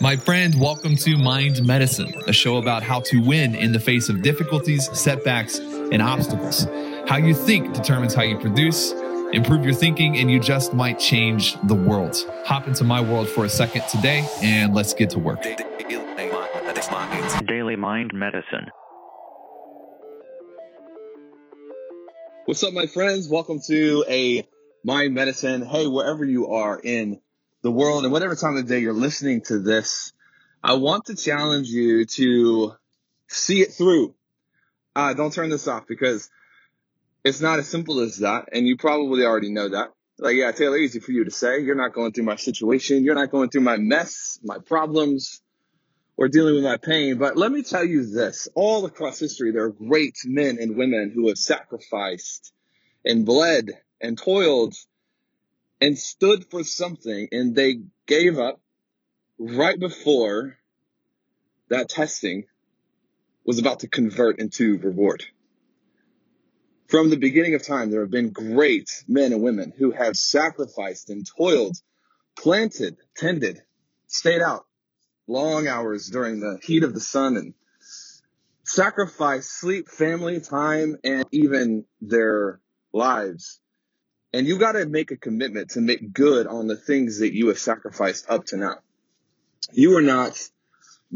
My friend, welcome to Mind Medicine, a show about how to win in the face of difficulties, setbacks, and obstacles. How you think determines how you produce. Improve your thinking, and you just might change the world. Hop into my world for a second today, and let's get to work. Daily Mind Medicine. What's up, my friends? Welcome to a Mind Medicine. Hey, wherever you are in the world and whatever time of day you're listening to this, I want to challenge you to see it through. Uh, don't turn this off because it's not as simple as that. And you probably already know that. Like, yeah, Taylor, easy for you to say. You're not going through my situation. You're not going through my mess, my problems, or dealing with my pain. But let me tell you this all across history, there are great men and women who have sacrificed and bled and toiled and stood for something and they gave up right before that testing was about to convert into reward. From the beginning of time, there have been great men and women who have sacrificed and toiled, planted, tended, stayed out long hours during the heat of the sun and sacrificed sleep, family, time, and even their lives and you got to make a commitment to make good on the things that you have sacrificed up to now. You are not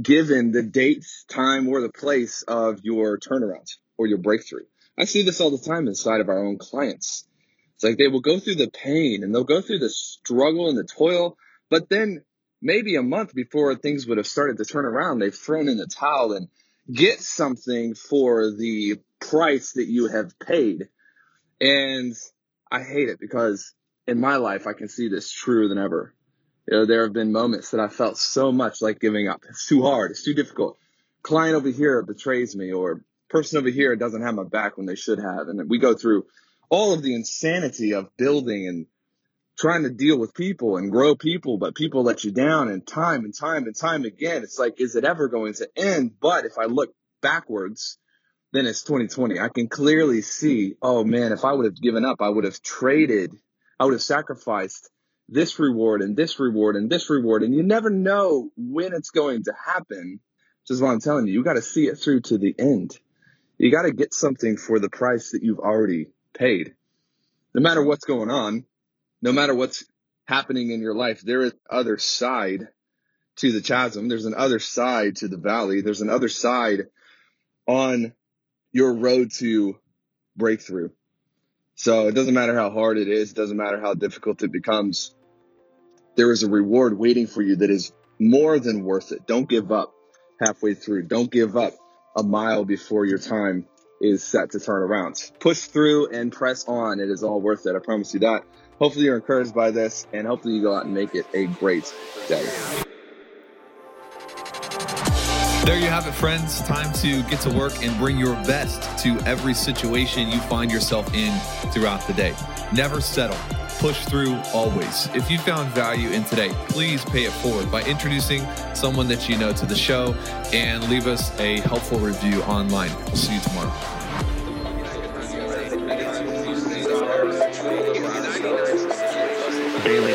given the date, time, or the place of your turnaround or your breakthrough. I see this all the time inside of our own clients. It's like they will go through the pain and they'll go through the struggle and the toil, but then maybe a month before things would have started to turn around, they've thrown in the towel and get something for the price that you have paid. And I hate it because in my life, I can see this truer than ever. You know, there have been moments that I felt so much like giving up. It's too hard. It's too difficult. Client over here betrays me or person over here doesn't have my back when they should have. And we go through all of the insanity of building and trying to deal with people and grow people, but people let you down and time and time and time again. It's like, is it ever going to end? But if I look backwards, then it's 2020. I can clearly see, oh man, if I would have given up, I would have traded, I would have sacrificed this reward and this reward and this reward. And you never know when it's going to happen. Which is why I'm telling you, you got to see it through to the end. You got to get something for the price that you've already paid. No matter what's going on, no matter what's happening in your life, there is other side to the chasm. There's an other side to the valley. There's an other side on your road to breakthrough. So it doesn't matter how hard it is, it doesn't matter how difficult it becomes. There is a reward waiting for you that is more than worth it. Don't give up halfway through. Don't give up a mile before your time is set to turn around. Push through and press on. It is all worth it. I promise you that. Hopefully you're encouraged by this and hopefully you go out and make it a great day. There you have it, friends. Time to get to work and bring your best to every situation you find yourself in throughout the day. Never settle. Push through always. If you found value in today, please pay it forward by introducing someone that you know to the show and leave us a helpful review online. We'll see you tomorrow. Bailey.